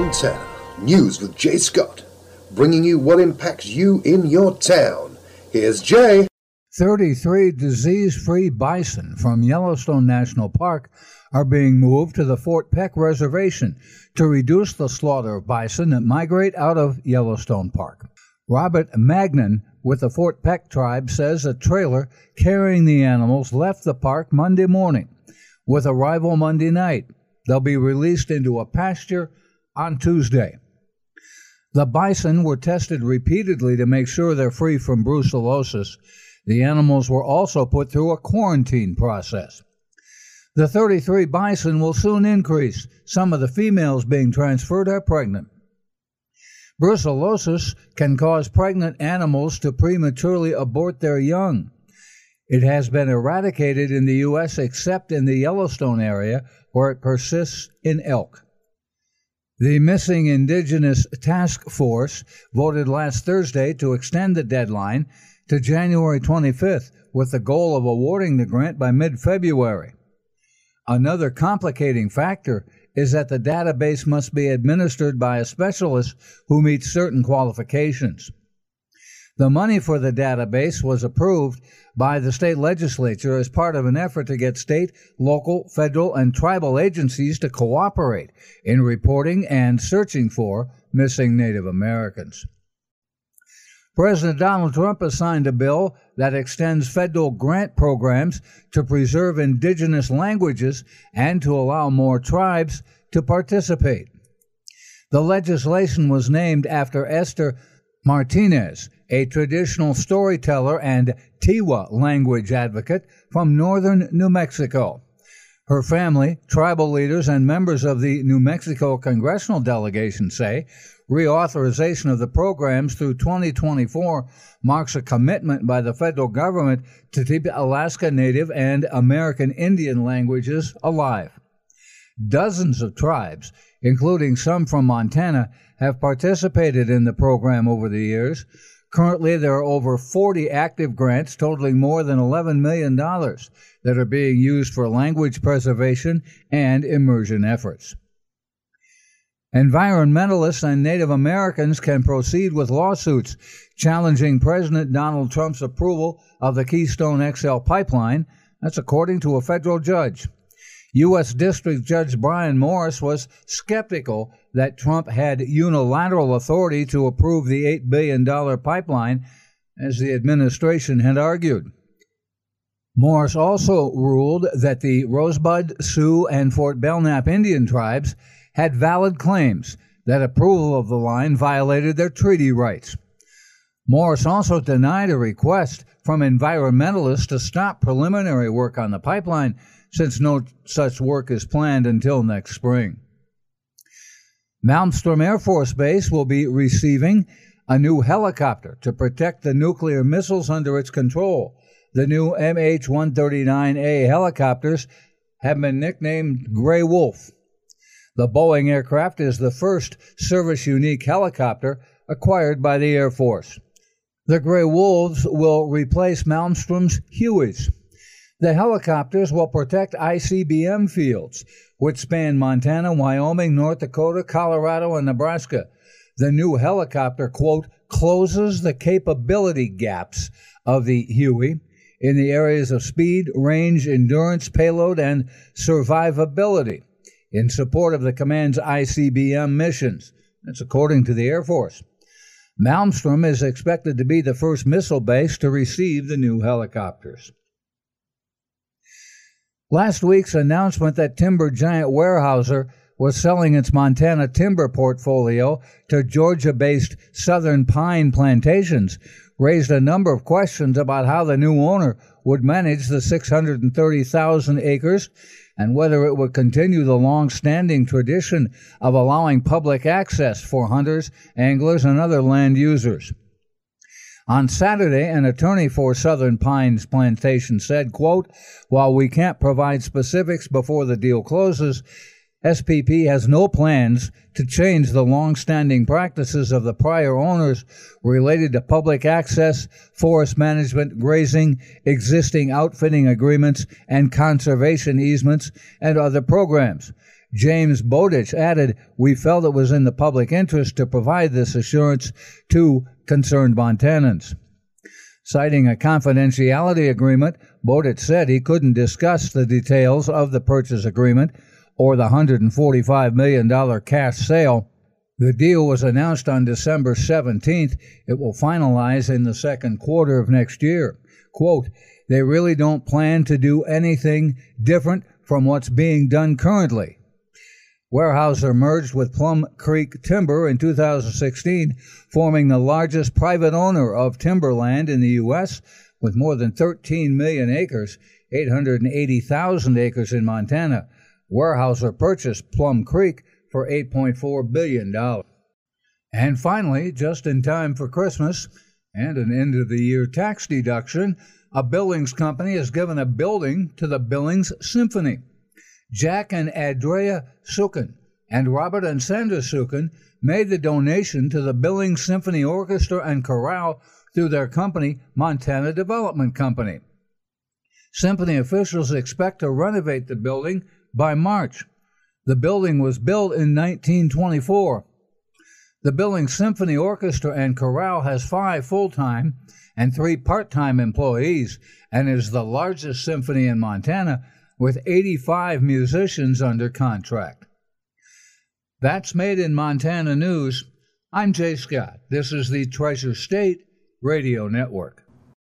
Montana. News with Jay Scott, bringing you what impacts you in your town. Here's Jay. 33 disease free bison from Yellowstone National Park are being moved to the Fort Peck Reservation to reduce the slaughter of bison that migrate out of Yellowstone Park. Robert Magnan with the Fort Peck tribe says a trailer carrying the animals left the park Monday morning with arrival Monday night. They'll be released into a pasture on Tuesday. The bison were tested repeatedly to make sure they're free from brucellosis. The animals were also put through a quarantine process. The 33 bison will soon increase. Some of the females being transferred are pregnant. Brucellosis can cause pregnant animals to prematurely abort their young. It has been eradicated in the U.S. except in the Yellowstone area where it persists in elk. The Missing Indigenous Task Force voted last Thursday to extend the deadline to January 25th with the goal of awarding the grant by mid February. Another complicating factor is that the database must be administered by a specialist who meets certain qualifications. The money for the database was approved by the state legislature as part of an effort to get state, local, federal, and tribal agencies to cooperate in reporting and searching for missing Native Americans. President Donald Trump has signed a bill that extends federal grant programs to preserve indigenous languages and to allow more tribes to participate. The legislation was named after Esther Martinez, a traditional storyteller and Tiwa language advocate from northern New Mexico. Her family, tribal leaders, and members of the New Mexico congressional delegation say reauthorization of the programs through 2024 marks a commitment by the federal government to keep Alaska Native and American Indian languages alive. Dozens of tribes, including some from Montana, have participated in the program over the years. Currently, there are over 40 active grants totaling more than $11 million that are being used for language preservation and immersion efforts. Environmentalists and Native Americans can proceed with lawsuits challenging President Donald Trump's approval of the Keystone XL pipeline. That's according to a federal judge. U.S. District Judge Brian Morris was skeptical that Trump had unilateral authority to approve the $8 billion pipeline, as the administration had argued. Morris also ruled that the Rosebud, Sioux, and Fort Belknap Indian tribes had valid claims that approval of the line violated their treaty rights. Morris also denied a request from environmentalists to stop preliminary work on the pipeline since no such work is planned until next spring. Malmstrom Air Force Base will be receiving a new helicopter to protect the nuclear missiles under its control. The new MH 139A helicopters have been nicknamed Gray Wolf. The Boeing aircraft is the first service unique helicopter acquired by the Air Force. The Gray Wolves will replace Malmstrom's Hueys. The helicopters will protect ICBM fields, which span Montana, Wyoming, North Dakota, Colorado, and Nebraska. The new helicopter, quote, closes the capability gaps of the Huey in the areas of speed, range, endurance, payload, and survivability in support of the command's ICBM missions. That's according to the Air Force. Malmstrom is expected to be the first missile base to receive the new helicopters. Last week's announcement that timber giant Weyerhaeuser was selling its Montana timber portfolio to Georgia based Southern Pine Plantations raised a number of questions about how the new owner would manage the 630,000 acres and whether it would continue the long standing tradition of allowing public access for hunters, anglers, and other land users. On Saturday, an attorney for Southern Pines Plantation said, quote, While we can't provide specifics before the deal closes, SPP has no plans to change the long-standing practices of the prior owners related to public access, forest management, grazing, existing outfitting agreements, and conservation easements, and other programs. James Bowditch added, We felt it was in the public interest to provide this assurance to concerned Montanans. Citing a confidentiality agreement, Bowditch said he couldn't discuss the details of the purchase agreement or the $145 million cash sale. The deal was announced on December 17th. It will finalize in the second quarter of next year. Quote, they really don't plan to do anything different from what's being done currently. Weyerhaeuser merged with Plum Creek Timber in 2016, forming the largest private owner of timberland in the U.S. with more than 13 million acres, 880,000 acres in Montana. Weyerhaeuser purchased Plum Creek for $8.4 billion. And finally, just in time for Christmas and an end of the year tax deduction, a Billings company has given a building to the Billings Symphony. Jack and Andrea Sukin and Robert and Sandra Sukin made the donation to the Billings Symphony Orchestra and Chorale through their company, Montana Development Company. Symphony officials expect to renovate the building by March. The building was built in 1924. The Billings Symphony Orchestra and Chorale has five full time and three part time employees and is the largest symphony in Montana with 85 musicians under contract. That's Made in Montana News. I'm Jay Scott. This is the Treasure State Radio Network.